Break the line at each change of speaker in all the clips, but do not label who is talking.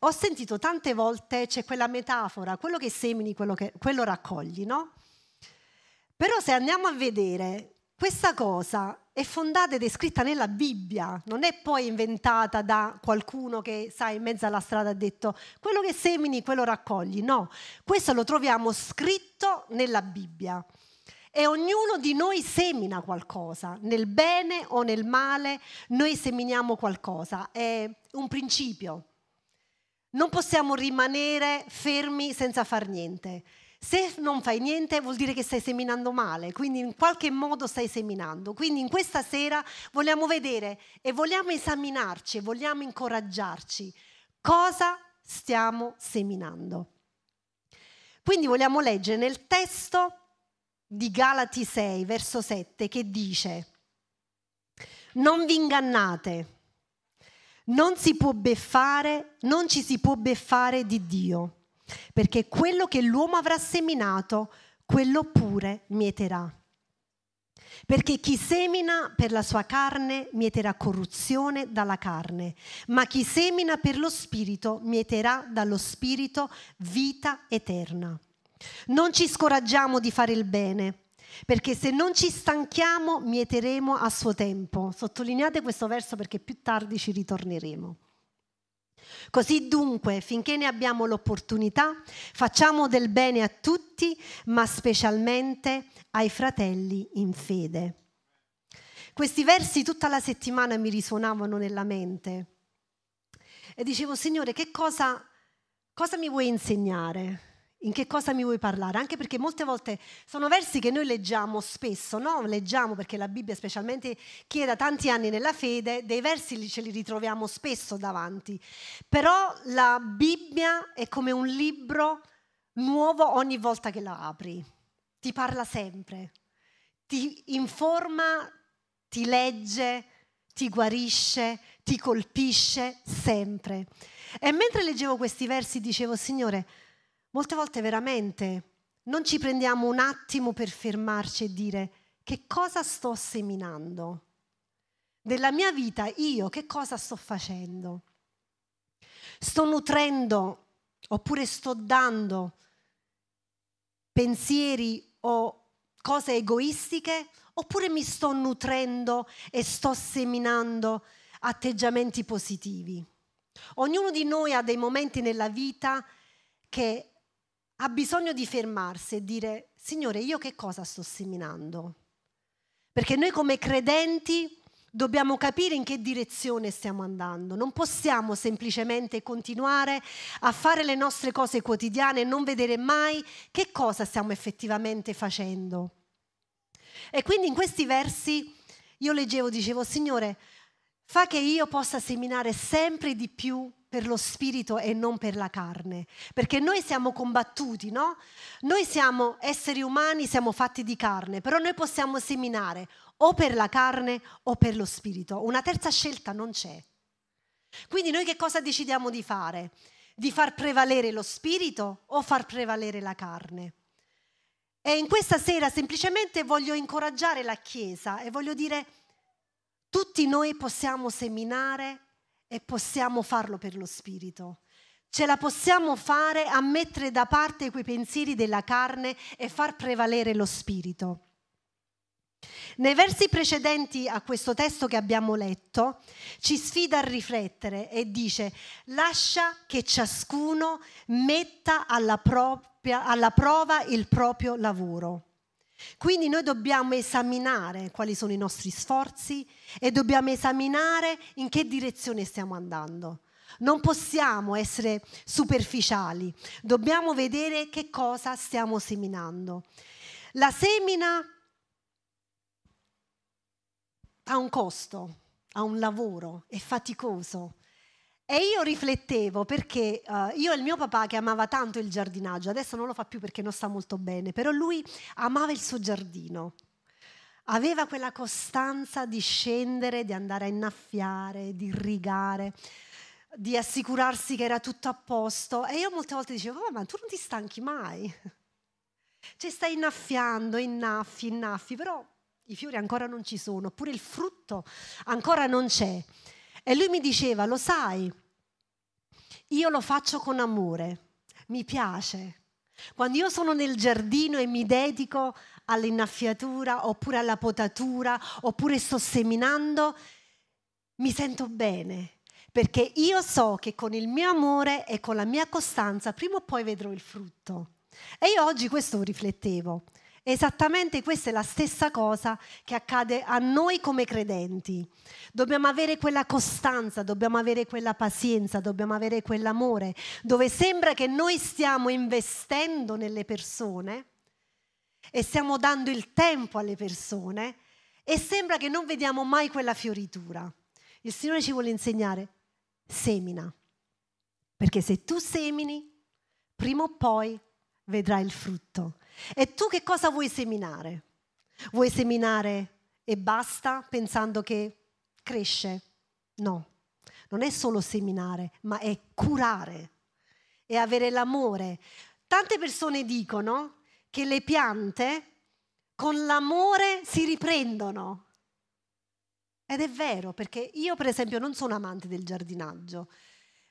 ho sentito tante volte, c'è quella metafora, quello che semini, quello, che, quello raccogli, no? Però se andiamo a vedere, questa cosa è fondata ed è scritta nella Bibbia, non è poi inventata da qualcuno che, sai, in mezzo alla strada ha detto quello che semini, quello raccogli. No, questo lo troviamo scritto nella Bibbia. E ognuno di noi semina qualcosa, nel bene o nel male, noi seminiamo qualcosa, è un principio. Non possiamo rimanere fermi senza far niente. Se non fai niente vuol dire che stai seminando male, quindi in qualche modo stai seminando. Quindi in questa sera vogliamo vedere e vogliamo esaminarci, vogliamo incoraggiarci cosa stiamo seminando. Quindi vogliamo leggere nel testo di Galati 6, verso 7, che dice, non vi ingannate, non si può beffare, non ci si può beffare di Dio perché quello che l'uomo avrà seminato, quello pure mieterà. Perché chi semina per la sua carne mieterà corruzione dalla carne, ma chi semina per lo spirito mieterà dallo spirito vita eterna. Non ci scoraggiamo di fare il bene, perché se non ci stanchiamo mieteremo a suo tempo. Sottolineate questo verso perché più tardi ci ritorneremo. Così dunque, finché ne abbiamo l'opportunità, facciamo del bene a tutti, ma specialmente ai fratelli in fede. Questi versi tutta la settimana mi risuonavano nella mente e dicevo, Signore, che cosa, cosa mi vuoi insegnare? In che cosa mi vuoi parlare, anche perché molte volte sono versi che noi leggiamo spesso, no? Leggiamo perché la Bibbia, specialmente chi è da tanti anni nella fede, dei versi ce li ritroviamo spesso davanti. Però la Bibbia è come un libro nuovo ogni volta che la apri. Ti parla sempre, ti informa, ti legge, ti guarisce, ti colpisce sempre. E mentre leggevo questi versi dicevo, Signore, Molte volte veramente non ci prendiamo un attimo per fermarci e dire che cosa sto seminando. Nella mia vita io che cosa sto facendo? Sto nutrendo oppure sto dando pensieri o cose egoistiche oppure mi sto nutrendo e sto seminando atteggiamenti positivi. Ognuno di noi ha dei momenti nella vita che ha bisogno di fermarsi e dire, Signore, io che cosa sto seminando? Perché noi come credenti dobbiamo capire in che direzione stiamo andando. Non possiamo semplicemente continuare a fare le nostre cose quotidiane e non vedere mai che cosa stiamo effettivamente facendo. E quindi in questi versi io leggevo, dicevo, Signore, fa che io possa seminare sempre di più per lo spirito e non per la carne, perché noi siamo combattuti, no? Noi siamo esseri umani, siamo fatti di carne, però noi possiamo seminare o per la carne o per lo spirito. Una terza scelta non c'è. Quindi noi che cosa decidiamo di fare? Di far prevalere lo spirito o far prevalere la carne? E in questa sera semplicemente voglio incoraggiare la Chiesa e voglio dire, tutti noi possiamo seminare e possiamo farlo per lo Spirito. Ce la possiamo fare a mettere da parte quei pensieri della carne e far prevalere lo Spirito. Nei versi precedenti a questo testo che abbiamo letto ci sfida a riflettere e dice lascia che ciascuno metta alla, propria, alla prova il proprio lavoro. Quindi noi dobbiamo esaminare quali sono i nostri sforzi e dobbiamo esaminare in che direzione stiamo andando. Non possiamo essere superficiali, dobbiamo vedere che cosa stiamo seminando. La semina ha un costo, ha un lavoro, è faticoso E io riflettevo perché uh, io e il mio papà che amava tanto il giardinaggio, adesso non lo fa più perché non sta molto bene, però lui amava il suo giardino. Aveva quella costanza di scendere, di andare a innaffiare, di irrigare, di assicurarsi che era tutto a posto. E io molte volte dicevo, ma tu non ti stanchi mai? Cioè stai innaffiando, innaffi, innaffi, però i fiori ancora non ci sono, oppure il frutto ancora non c'è. E lui mi diceva, lo sai, io lo faccio con amore, mi piace. Quando io sono nel giardino e mi dedico all'innaffiatura oppure alla potatura oppure sto seminando, mi sento bene perché io so che con il mio amore e con la mia costanza prima o poi vedrò il frutto. E io oggi questo riflettevo. Esattamente questa è la stessa cosa che accade a noi come credenti. Dobbiamo avere quella costanza, dobbiamo avere quella pazienza, dobbiamo avere quell'amore, dove sembra che noi stiamo investendo nelle persone e stiamo dando il tempo alle persone e sembra che non vediamo mai quella fioritura. Il Signore ci vuole insegnare, semina, perché se tu semini, prima o poi vedrai il frutto. E tu che cosa vuoi seminare? Vuoi seminare e basta pensando che cresce? No, non è solo seminare, ma è curare e avere l'amore. Tante persone dicono che le piante con l'amore si riprendono. Ed è vero, perché io per esempio non sono amante del giardinaggio.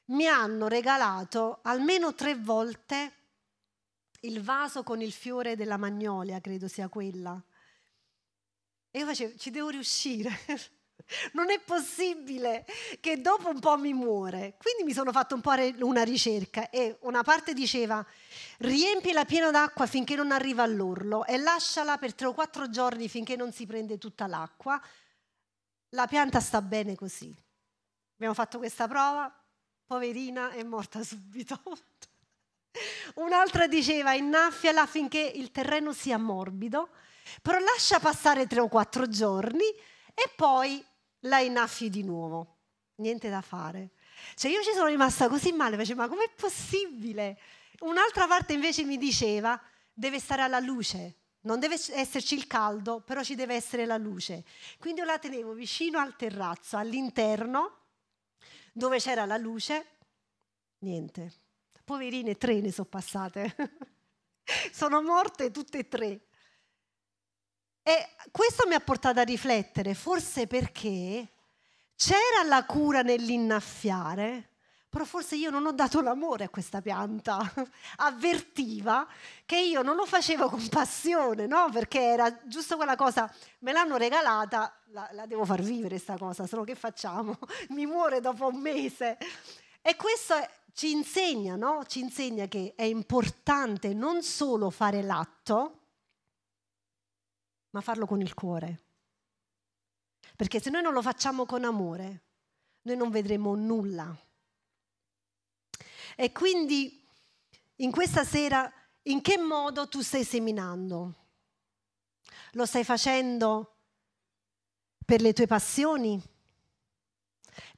Mi hanno regalato almeno tre volte il vaso con il fiore della magnolia, credo sia quella. E io facevo, ci devo riuscire. Non è possibile che dopo un po' mi muore. Quindi mi sono fatto un po' una ricerca e una parte diceva riempila piena d'acqua finché non arriva all'orlo e lasciala per tre o quattro giorni finché non si prende tutta l'acqua. La pianta sta bene così. Abbiamo fatto questa prova, poverina è morta subito. Un'altra diceva innaffiala finché il terreno sia morbido, però lascia passare tre o quattro giorni e poi la innaffi di nuovo. Niente da fare. Cioè io ci sono rimasta così male, facevo ma com'è possibile? Un'altra parte invece mi diceva deve stare alla luce, non deve esserci il caldo, però ci deve essere la luce. Quindi io la tenevo vicino al terrazzo, all'interno, dove c'era la luce, niente Poverine, tre ne sono passate. sono morte tutte e tre. E questo mi ha portato a riflettere, forse perché c'era la cura nell'innaffiare, però forse io non ho dato l'amore a questa pianta. Avvertiva che io non lo facevo con passione, no? Perché era giusto quella cosa, me l'hanno regalata, la, la devo far vivere questa cosa, solo che facciamo? Mi muore dopo un mese. E questo ci insegna, no? ci insegna che è importante non solo fare l'atto, ma farlo con il cuore. Perché se noi non lo facciamo con amore, noi non vedremo nulla. E quindi in questa sera, in che modo tu stai seminando? Lo stai facendo per le tue passioni?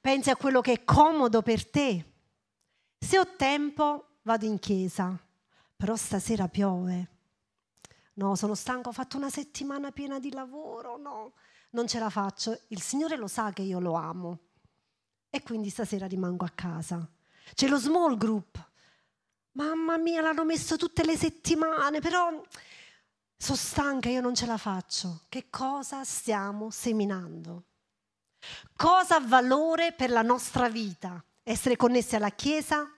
Pensi a quello che è comodo per te? Se ho tempo vado in chiesa, però stasera piove. No, sono stanco, ho fatto una settimana piena di lavoro, no, non ce la faccio. Il Signore lo sa che io lo amo e quindi stasera rimango a casa. C'è lo small group. Mamma mia, l'hanno messo tutte le settimane, però sono stanca, io non ce la faccio. Che cosa stiamo seminando? Cosa ha valore per la nostra vita? essere connessi alla Chiesa,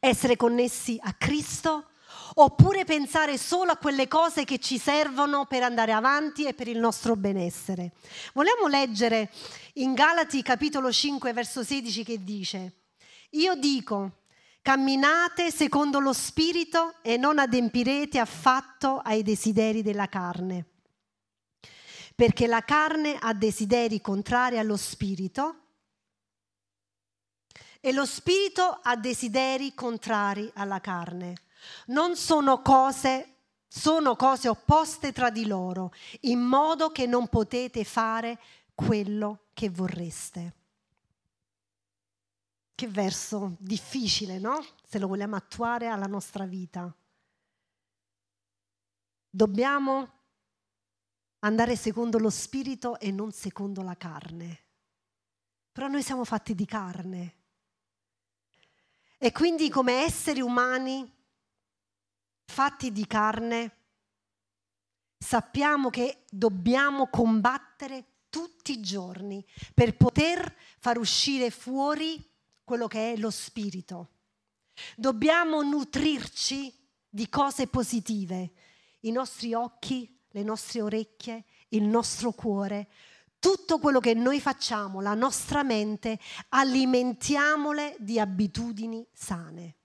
essere connessi a Cristo, oppure pensare solo a quelle cose che ci servono per andare avanti e per il nostro benessere. Vogliamo leggere in Galati capitolo 5 verso 16 che dice, io dico, camminate secondo lo Spirito e non adempirete affatto ai desideri della carne, perché la carne ha desideri contrari allo Spirito e lo spirito ha desideri contrari alla carne. Non sono cose, sono cose opposte tra di loro, in modo che non potete fare quello che vorreste. Che verso difficile, no? Se lo vogliamo attuare alla nostra vita. Dobbiamo andare secondo lo spirito e non secondo la carne. Però noi siamo fatti di carne. E quindi come esseri umani fatti di carne, sappiamo che dobbiamo combattere tutti i giorni per poter far uscire fuori quello che è lo spirito. Dobbiamo nutrirci di cose positive, i nostri occhi, le nostre orecchie, il nostro cuore, tutto quello che noi facciamo, la nostra mente, alimentiamole di abitudini sane.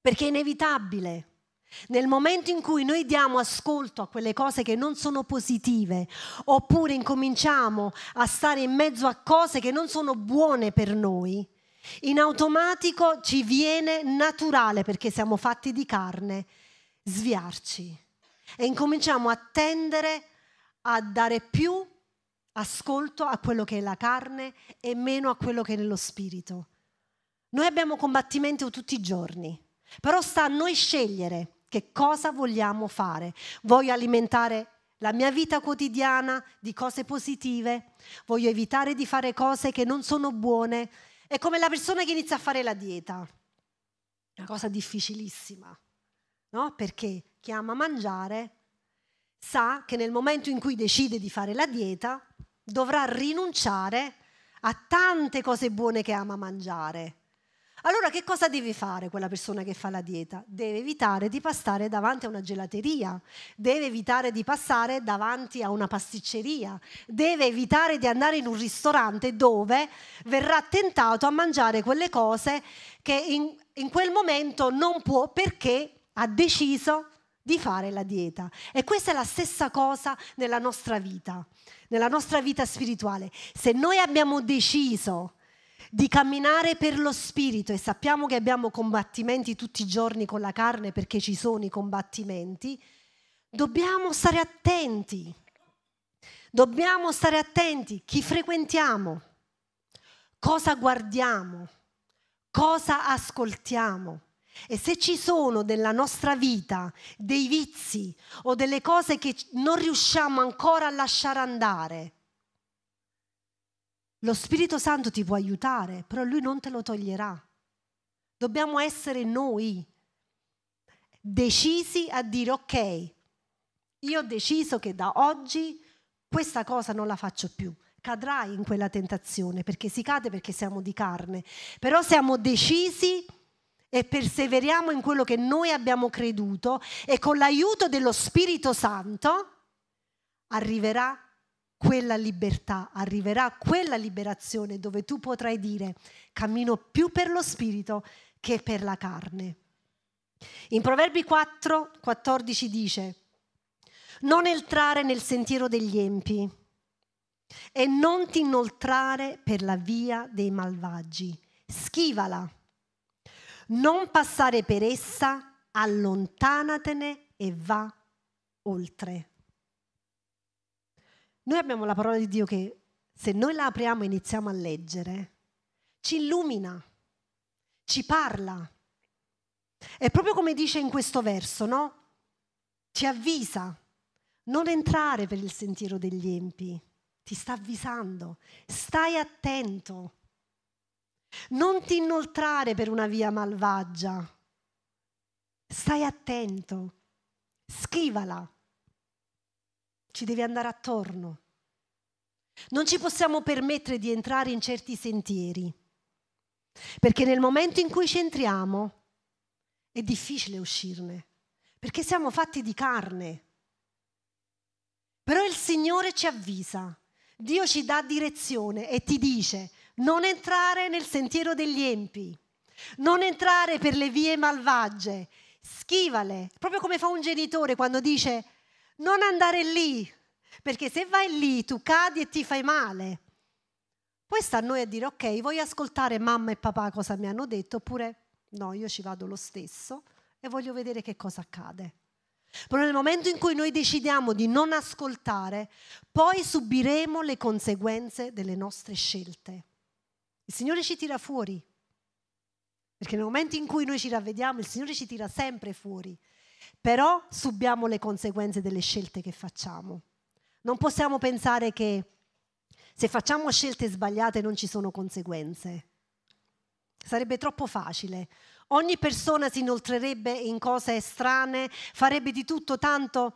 Perché è inevitabile. Nel momento in cui noi diamo ascolto a quelle cose che non sono positive, oppure incominciamo a stare in mezzo a cose che non sono buone per noi, in automatico ci viene naturale, perché siamo fatti di carne, sviarci. E incominciamo a tendere a dare più ascolto a quello che è la carne e meno a quello che è nello spirito. Noi abbiamo combattimento tutti i giorni, però sta a noi scegliere che cosa vogliamo fare. Voglio alimentare la mia vita quotidiana di cose positive, voglio evitare di fare cose che non sono buone è come la persona che inizia a fare la dieta. Una cosa difficilissima, no? Perché chi ama mangiare sa che nel momento in cui decide di fare la dieta dovrà rinunciare a tante cose buone che ama mangiare allora che cosa deve fare quella persona che fa la dieta? Deve evitare di passare davanti a una gelateria, deve evitare di passare davanti a una pasticceria, deve evitare di andare in un ristorante dove verrà tentato a mangiare quelle cose che in, in quel momento non può perché ha deciso di fare la dieta. E questa è la stessa cosa nella nostra vita, nella nostra vita spirituale. Se noi abbiamo deciso di camminare per lo spirito e sappiamo che abbiamo combattimenti tutti i giorni con la carne perché ci sono i combattimenti, dobbiamo stare attenti. Dobbiamo stare attenti chi frequentiamo, cosa guardiamo, cosa ascoltiamo. E se ci sono nella nostra vita dei vizi o delle cose che non riusciamo ancora a lasciare andare, lo Spirito Santo ti può aiutare, però lui non te lo toglierà. Dobbiamo essere noi decisi a dire ok, io ho deciso che da oggi questa cosa non la faccio più. Cadrai in quella tentazione perché si cade perché siamo di carne, però siamo decisi e perseveriamo in quello che noi abbiamo creduto e con l'aiuto dello Spirito Santo arriverà quella libertà, arriverà quella liberazione dove tu potrai dire cammino più per lo spirito che per la carne. In Proverbi 4, 14 dice, non entrare nel sentiero degli empi e non ti inoltrare per la via dei malvagi, schivala, non passare per essa, allontanatene e va oltre. Noi abbiamo la parola di Dio che se noi la apriamo e iniziamo a leggere, ci illumina, ci parla. È proprio come dice in questo verso, no? Ci avvisa, non entrare per il sentiero degli empi, ti sta avvisando, stai attento, non ti inoltrare per una via malvagia, stai attento, schivala ci deve andare attorno. Non ci possiamo permettere di entrare in certi sentieri, perché nel momento in cui ci entriamo è difficile uscirne, perché siamo fatti di carne. Però il Signore ci avvisa, Dio ci dà direzione e ti dice non entrare nel sentiero degli empi, non entrare per le vie malvagie, schivale, proprio come fa un genitore quando dice non andare lì, perché se vai lì tu cadi e ti fai male. Poi sta a noi a dire, ok, voglio ascoltare mamma e papà cosa mi hanno detto, oppure no, io ci vado lo stesso e voglio vedere che cosa accade. Però nel momento in cui noi decidiamo di non ascoltare, poi subiremo le conseguenze delle nostre scelte. Il Signore ci tira fuori. Perché nel momento in cui noi ci ravvediamo, il Signore ci tira sempre fuori. Però subiamo le conseguenze delle scelte che facciamo. Non possiamo pensare che se facciamo scelte sbagliate non ci sono conseguenze. Sarebbe troppo facile. Ogni persona si inoltrerebbe in cose strane, farebbe di tutto tanto.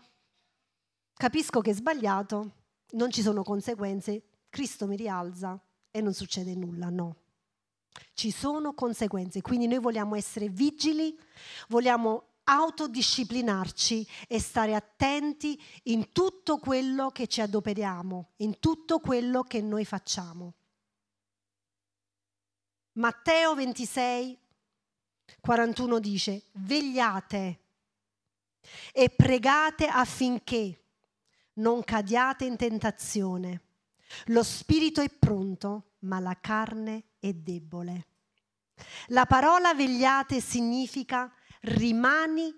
Capisco che è sbagliato, non ci sono conseguenze, Cristo mi rialza e non succede nulla, no. Ci sono conseguenze, quindi noi vogliamo essere vigili, vogliamo autodisciplinarci e stare attenti in tutto quello che ci adoperiamo, in tutto quello che noi facciamo. Matteo 26, 41 dice, vegliate e pregate affinché non cadiate in tentazione. Lo spirito è pronto, ma la carne è debole. La parola vegliate significa rimani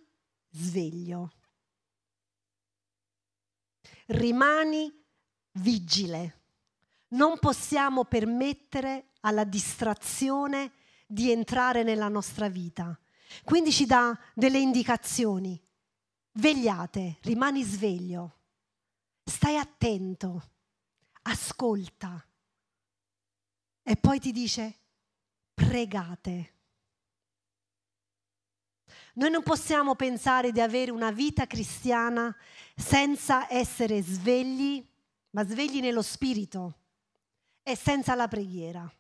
sveglio. Rimani vigile. Non possiamo permettere alla distrazione di entrare nella nostra vita. Quindi ci dà delle indicazioni. Vegliate, rimani sveglio, stai attento, ascolta. E poi ti dice, pregate. Noi non possiamo pensare di avere una vita cristiana senza essere svegli, ma svegli nello spirito e senza la preghiera.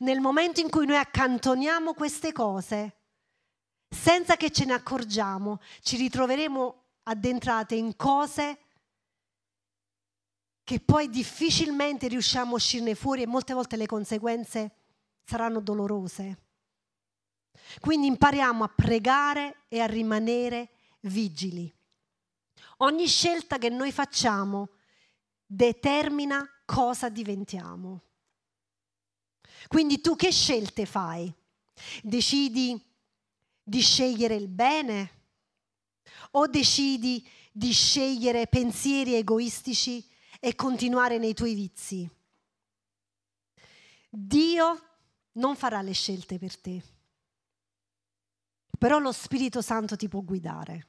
Nel momento in cui noi accantoniamo queste cose, senza che ce ne accorgiamo, ci ritroveremo addentrate in cose che poi difficilmente riusciamo a uscirne fuori e molte volte le conseguenze saranno dolorose. Quindi impariamo a pregare e a rimanere vigili. Ogni scelta che noi facciamo determina cosa diventiamo. Quindi tu che scelte fai? Decidi di scegliere il bene o decidi di scegliere pensieri egoistici e continuare nei tuoi vizi? Dio non farà le scelte per te, però lo Spirito Santo ti può guidare.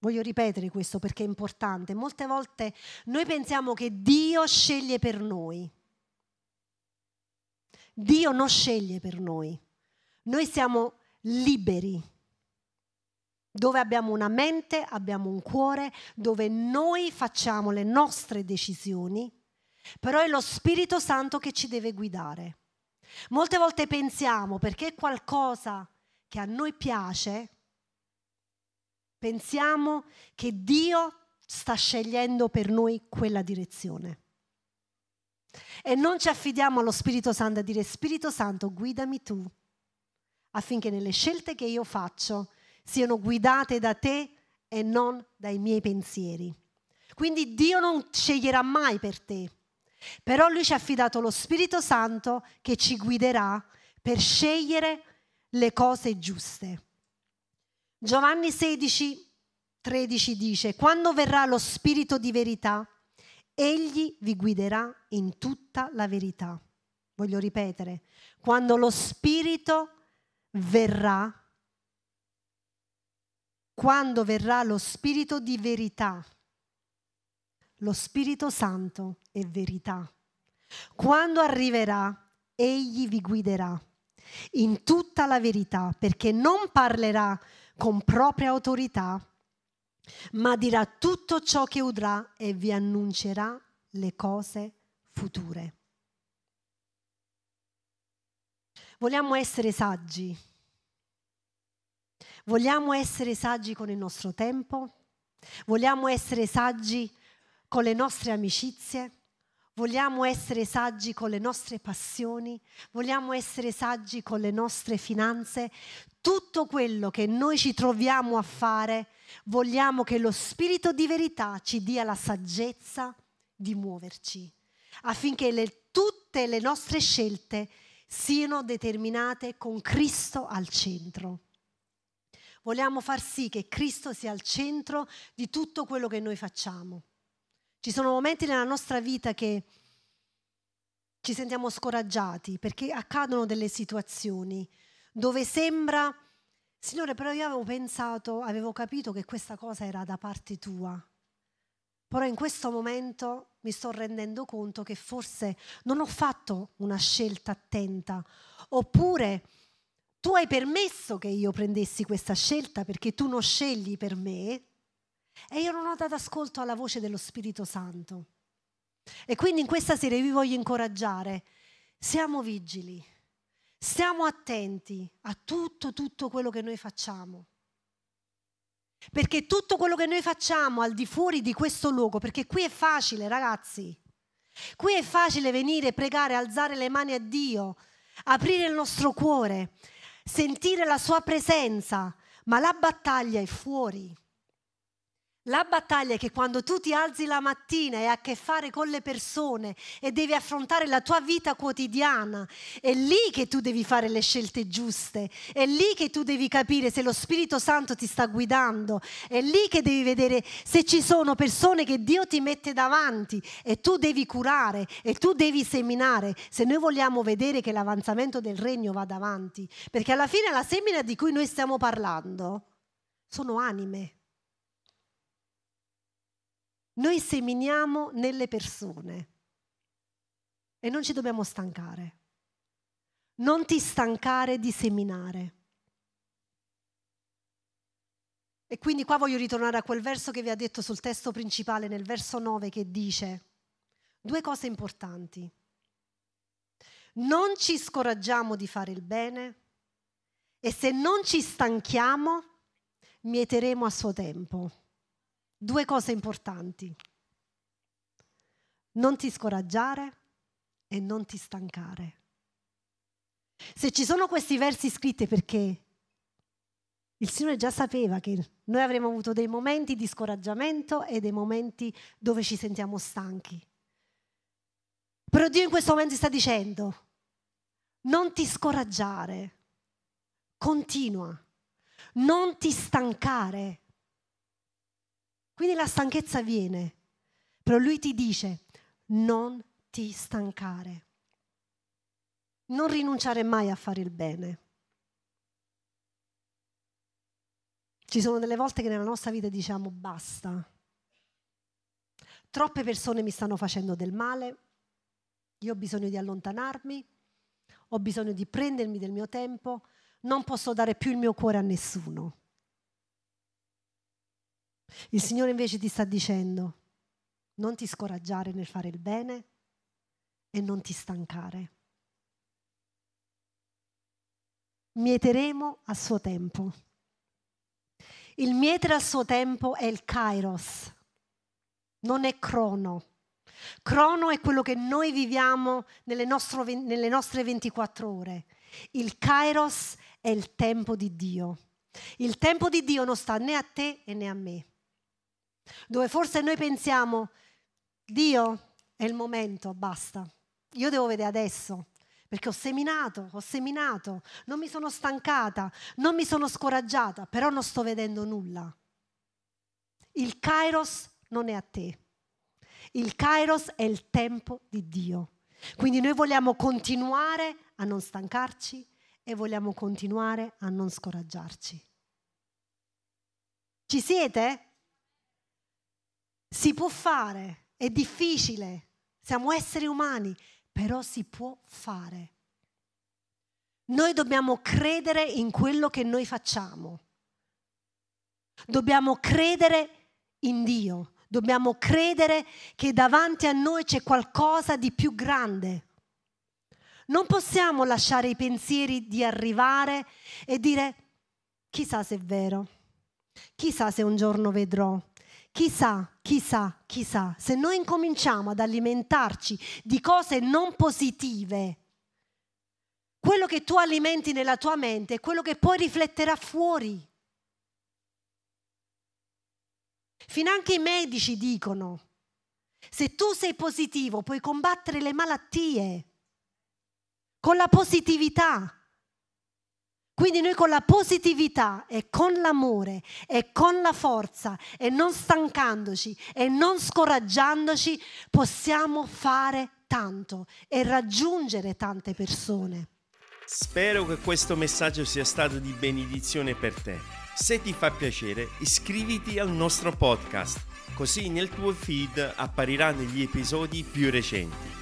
Voglio ripetere questo perché è importante. Molte volte noi pensiamo che Dio sceglie per noi. Dio non sceglie per noi. Noi siamo liberi. Dove abbiamo una mente, abbiamo un cuore, dove noi facciamo le nostre decisioni, però è lo Spirito Santo che ci deve guidare. Molte volte pensiamo perché qualcosa che a noi piace, pensiamo che Dio sta scegliendo per noi quella direzione. E non ci affidiamo allo Spirito Santo a dire Spirito Santo guidami tu affinché nelle scelte che io faccio siano guidate da te e non dai miei pensieri. Quindi Dio non sceglierà mai per te, però Lui ci ha affidato lo Spirito Santo che ci guiderà per scegliere le cose giuste. Giovanni 16, 13 dice, quando verrà lo Spirito di verità, egli vi guiderà in tutta la verità. Voglio ripetere, quando lo Spirito verrà, quando verrà lo Spirito di verità, lo Spirito Santo è verità. Quando arriverà, egli vi guiderà in tutta la verità, perché non parlerà con propria autorità, ma dirà tutto ciò che udrà e vi annuncerà le cose future. Vogliamo essere saggi. Vogliamo essere saggi con il nostro tempo. Vogliamo essere saggi con le nostre amicizie. Vogliamo essere saggi con le nostre passioni, vogliamo essere saggi con le nostre finanze. Tutto quello che noi ci troviamo a fare, vogliamo che lo Spirito di verità ci dia la saggezza di muoverci, affinché le, tutte le nostre scelte siano determinate con Cristo al centro. Vogliamo far sì che Cristo sia al centro di tutto quello che noi facciamo. Ci sono momenti nella nostra vita che ci sentiamo scoraggiati perché accadono delle situazioni dove sembra, Signore, però io avevo pensato, avevo capito che questa cosa era da parte tua. Però in questo momento mi sto rendendo conto che forse non ho fatto una scelta attenta, oppure tu hai permesso che io prendessi questa scelta perché tu non scegli per me? E io non ho dato ascolto alla voce dello Spirito Santo. E quindi in questa sera vi voglio incoraggiare, siamo vigili, stiamo attenti a tutto, tutto quello che noi facciamo. Perché tutto quello che noi facciamo al di fuori di questo luogo, perché qui è facile ragazzi, qui è facile venire, pregare, alzare le mani a Dio, aprire il nostro cuore, sentire la sua presenza, ma la battaglia è fuori. La battaglia è che quando tu ti alzi la mattina e hai a che fare con le persone e devi affrontare la tua vita quotidiana, è lì che tu devi fare le scelte giuste, è lì che tu devi capire se lo Spirito Santo ti sta guidando, è lì che devi vedere se ci sono persone che Dio ti mette davanti e tu devi curare e tu devi seminare, se noi vogliamo vedere che l'avanzamento del regno va davanti, perché alla fine la semina di cui noi stiamo parlando sono anime noi seminiamo nelle persone e non ci dobbiamo stancare. Non ti stancare di seminare. E quindi qua voglio ritornare a quel verso che vi ha detto sul testo principale, nel verso 9, che dice due cose importanti. Non ci scoraggiamo di fare il bene e se non ci stanchiamo, mieteremo a suo tempo due cose importanti. Non ti scoraggiare e non ti stancare. Se ci sono questi versi scritti perché il Signore già sapeva che noi avremmo avuto dei momenti di scoraggiamento e dei momenti dove ci sentiamo stanchi. Però Dio in questo momento sta dicendo, non ti scoraggiare, continua, non ti stancare, quindi la stanchezza viene, però lui ti dice non ti stancare, non rinunciare mai a fare il bene. Ci sono delle volte che nella nostra vita diciamo basta. Troppe persone mi stanno facendo del male, io ho bisogno di allontanarmi, ho bisogno di prendermi del mio tempo, non posso dare più il mio cuore a nessuno. Il Signore invece ti sta dicendo, non ti scoraggiare nel fare il bene e non ti stancare. Mieteremo a suo tempo. Il mietere al suo tempo è il kairos, non è crono. Crono è quello che noi viviamo nelle, nostro, nelle nostre 24 ore. Il kairos è il tempo di Dio. Il tempo di Dio non sta né a te né a me dove forse noi pensiamo, Dio è il momento, basta, io devo vedere adesso, perché ho seminato, ho seminato, non mi sono stancata, non mi sono scoraggiata, però non sto vedendo nulla. Il Kairos non è a te, il Kairos è il tempo di Dio. Quindi noi vogliamo continuare a non stancarci e vogliamo continuare a non scoraggiarci. Ci siete? Si può fare, è difficile, siamo esseri umani, però si può fare. Noi dobbiamo credere in quello che noi facciamo. Dobbiamo credere in Dio. Dobbiamo credere che davanti a noi c'è qualcosa di più grande. Non possiamo lasciare i pensieri di arrivare e dire chissà se è vero, chissà se un giorno vedrò, Chissà, chissà, chissà, se noi incominciamo ad alimentarci di cose non positive, quello che tu alimenti nella tua mente è quello che poi rifletterà fuori. Finanche i medici dicono, se tu sei positivo puoi combattere le malattie con la positività. Quindi noi con la positività e con l'amore e con la forza e non stancandoci e non scoraggiandoci possiamo fare tanto e raggiungere tante persone.
Spero che questo messaggio sia stato di benedizione per te. Se ti fa piacere, iscriviti al nostro podcast, così nel tuo feed appariranno gli episodi più recenti.